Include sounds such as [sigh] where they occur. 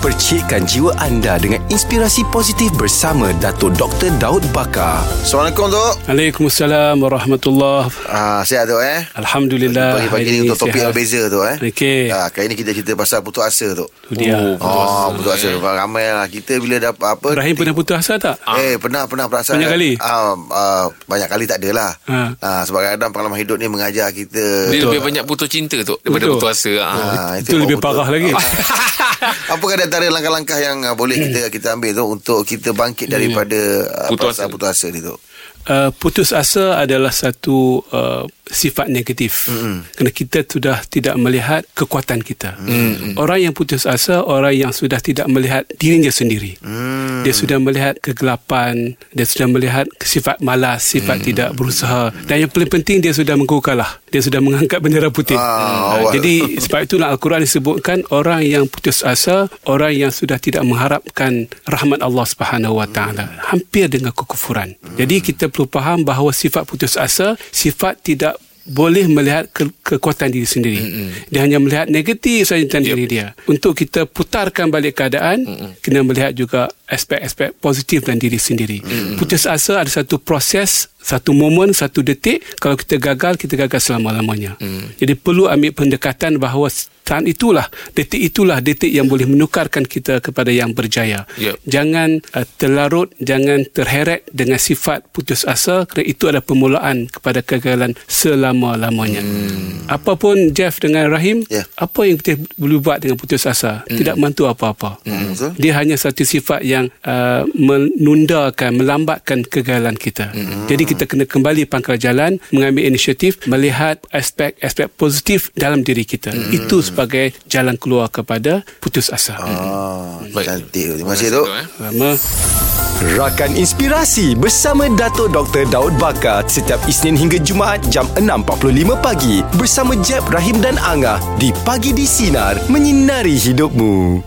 Percikkan jiwa anda dengan inspirasi positif bersama Dato' Dr. Daud Bakar. Assalamualaikum Tok Waalaikumsalam warahmatullahi ah, Sihat Tok eh Alhamdulillah Pagi-pagi ni hari untuk topik sihat. yang berbeza Tok eh Okey. ah, Kali ni kita cerita pasal putus asa Tok Itu dia Oh, putus asa Ramai lah Kita bila dapat apa Ibrahim pernah putus asa tak? Eh pernah pernah perasaan Banyak kali? ah, ah, Banyak kali tak adalah Ha. ah, Sebab kadang pengalaman hidup ni Mengajar kita Dia lebih banyak putus cinta tu Daripada Betul. putus asa ha. Ah, Itu lebih betul. parah lagi. [laughs] Apakah di antara langkah-langkah yang ah, boleh kita kita ambil tu untuk kita bangkit daripada ah, Putus perasaan asa. putus asa ni tu? Uh, putus asa adalah satu uh, sifat negatif mm-hmm. kerana kita sudah tidak melihat kekuatan kita. Mm-hmm. Orang yang putus asa orang yang sudah tidak melihat dirinya sendiri. Mm. Dia sudah melihat kegelapan, dia sudah melihat sifat malas, sifat mm. tidak berusaha dan yang paling penting dia sudah mengaku kalah. Dia sudah mengangkat bendera putih. Ah, Uh, jadi sebab itulah Al-Quran disebutkan orang yang putus asa, orang yang sudah tidak mengharapkan rahmat Allah Subhanahu Wa Taala, hampir dengan kekufuran. Jadi kita perlu faham bahawa sifat putus asa sifat tidak boleh melihat ke- kekuatan diri sendiri. Mm-hmm. Dia hanya melihat negatif saja tentang yep. diri dia. Untuk kita putarkan balik keadaan, mm-hmm. kena melihat juga aspek-aspek positif dalam diri sendiri. Mm-hmm. Putus asa ada satu proses, satu momen, satu detik. Kalau kita gagal, kita gagal selama-lamanya. Mm. Jadi perlu ambil pendekatan bahawa saat itulah, detik itulah detik yang boleh menukarkan kita kepada yang berjaya. Yep. Jangan uh, terlarut, jangan terheret dengan sifat putus asa kerana itu adalah permulaan kepada kegagalan selama-lamanya. Hmm. Apapun Jeff dengan Rahim, Ya. apa yang kita boleh buat dengan putus asa? Hmm. Tidak bantu apa-apa. Hmm. Dia hanya satu sifat yang uh, menundakan, melambatkan kegagalan kita. Hmm. Jadi kita kena kembali pangkal jalan, mengambil inisiatif, melihat aspek-aspek positif dalam diri kita. Hmm. Itu sebagai jalan keluar kepada putus asa. Hmm. Ah, Baik. cantik. Terima kasih tu. eh. Lama. Rakan Inspirasi bersama Dato' Dr. Daud Bakar setiap Isnin hingga Jumaat jam 6.45 pagi bersama Jeb, Rahim dan Angah di Pagi di Sinar menyinari hidupmu.